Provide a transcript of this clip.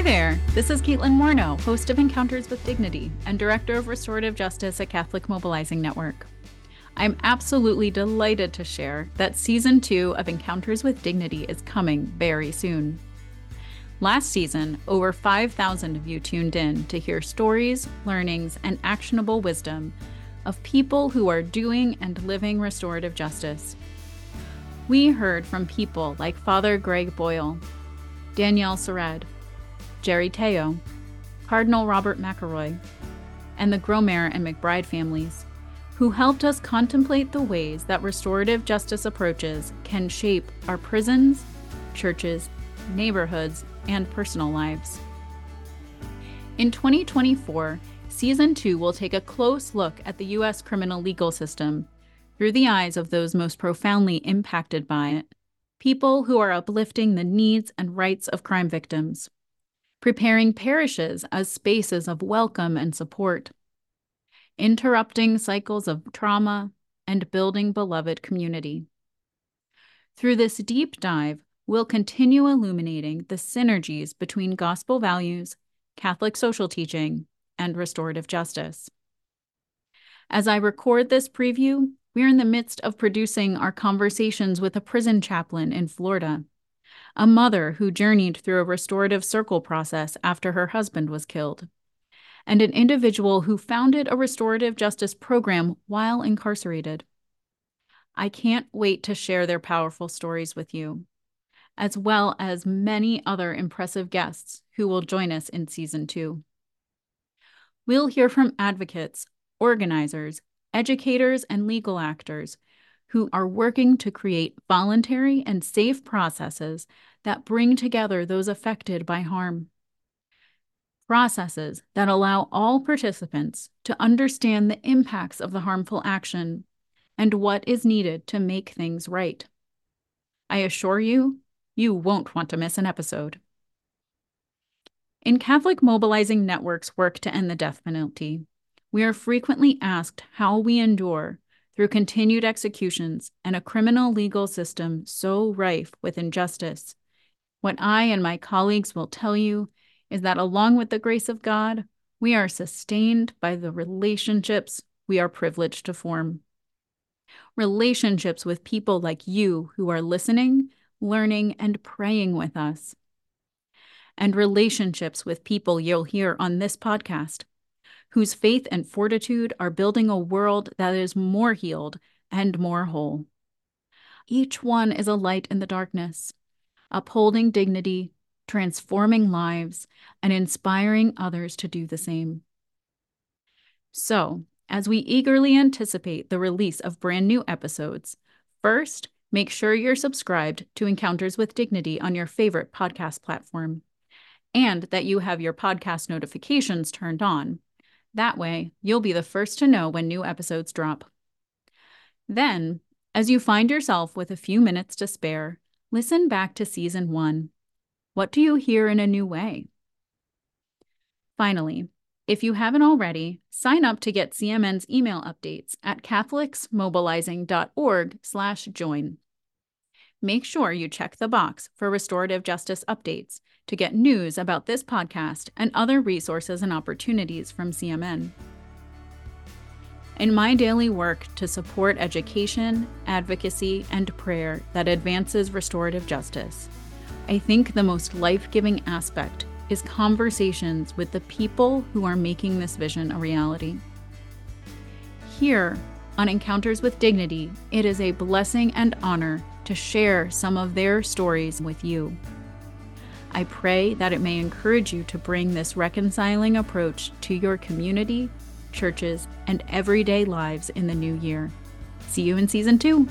Hi there. This is Caitlin Morneau, host of Encounters with Dignity and Director of Restorative Justice at Catholic Mobilizing Network. I'm absolutely delighted to share that season two of Encounters with Dignity is coming very soon. Last season, over 5,000 of you tuned in to hear stories, learnings, and actionable wisdom of people who are doing and living restorative justice. We heard from people like Father Greg Boyle, Danielle Sered, Jerry Tello, Cardinal Robert McElroy, and the Grosmaire and McBride families, who helped us contemplate the ways that restorative justice approaches can shape our prisons, churches, neighborhoods, and personal lives. In 2024, Season 2 will take a close look at the U.S. criminal legal system through the eyes of those most profoundly impacted by it people who are uplifting the needs and rights of crime victims, preparing parishes as spaces of welcome and support, interrupting cycles of trauma, and building beloved community. Through this deep dive, we'll continue illuminating the synergies between gospel values, Catholic social teaching, and restorative justice. As I record this preview, we're in the midst of producing our conversations with a prison chaplain in Florida, a mother who journeyed through a restorative circle process after her husband was killed, and an individual who founded a restorative justice program while incarcerated. I can't wait to share their powerful stories with you, as well as many other impressive guests who will join us in season two. We'll hear from advocates, organizers, educators, and legal actors who are working to create voluntary and safe processes that bring together those affected by harm. Processes that allow all participants to understand the impacts of the harmful action and what is needed to make things right. I assure you, you won't want to miss an episode. In Catholic Mobilizing Network's work to end the death penalty, we are frequently asked how we endure through continued executions and a criminal legal system so rife with injustice. What I and my colleagues will tell you is that along with the grace of God, we are sustained by the relationships we are privileged to form. Relationships with people like you who are listening, learning, and praying with us. And relationships with people you'll hear on this podcast whose faith and fortitude are building a world that is more healed and more whole. Each one is a light in the darkness, upholding dignity, transforming lives, and inspiring others to do the same. So, as we eagerly anticipate the release of brand new episodes, first, make sure you're subscribed to Encounters with Dignity on your favorite podcast platform, and that you have your podcast notifications turned on that way, you'll be the first to know when new episodes drop. Then, as you find yourself with a few minutes to spare, listen back to season one. What do you hear in a new way? Finally, if you haven't already, sign up to get CMN's email updates at catholicsmobilizing.org/join. Make sure you check the box for restorative justice updates to get news about this podcast and other resources and opportunities from CMN. In my daily work to support education, advocacy, and prayer that advances restorative justice, I think the most life giving aspect is conversations with the people who are making this vision a reality. Here, on Encounters with Dignity, it is a blessing and honor to share some of their stories with you. I pray that it may encourage you to bring this reconciling approach to your community, churches, and everyday lives in the new year. See you in season two.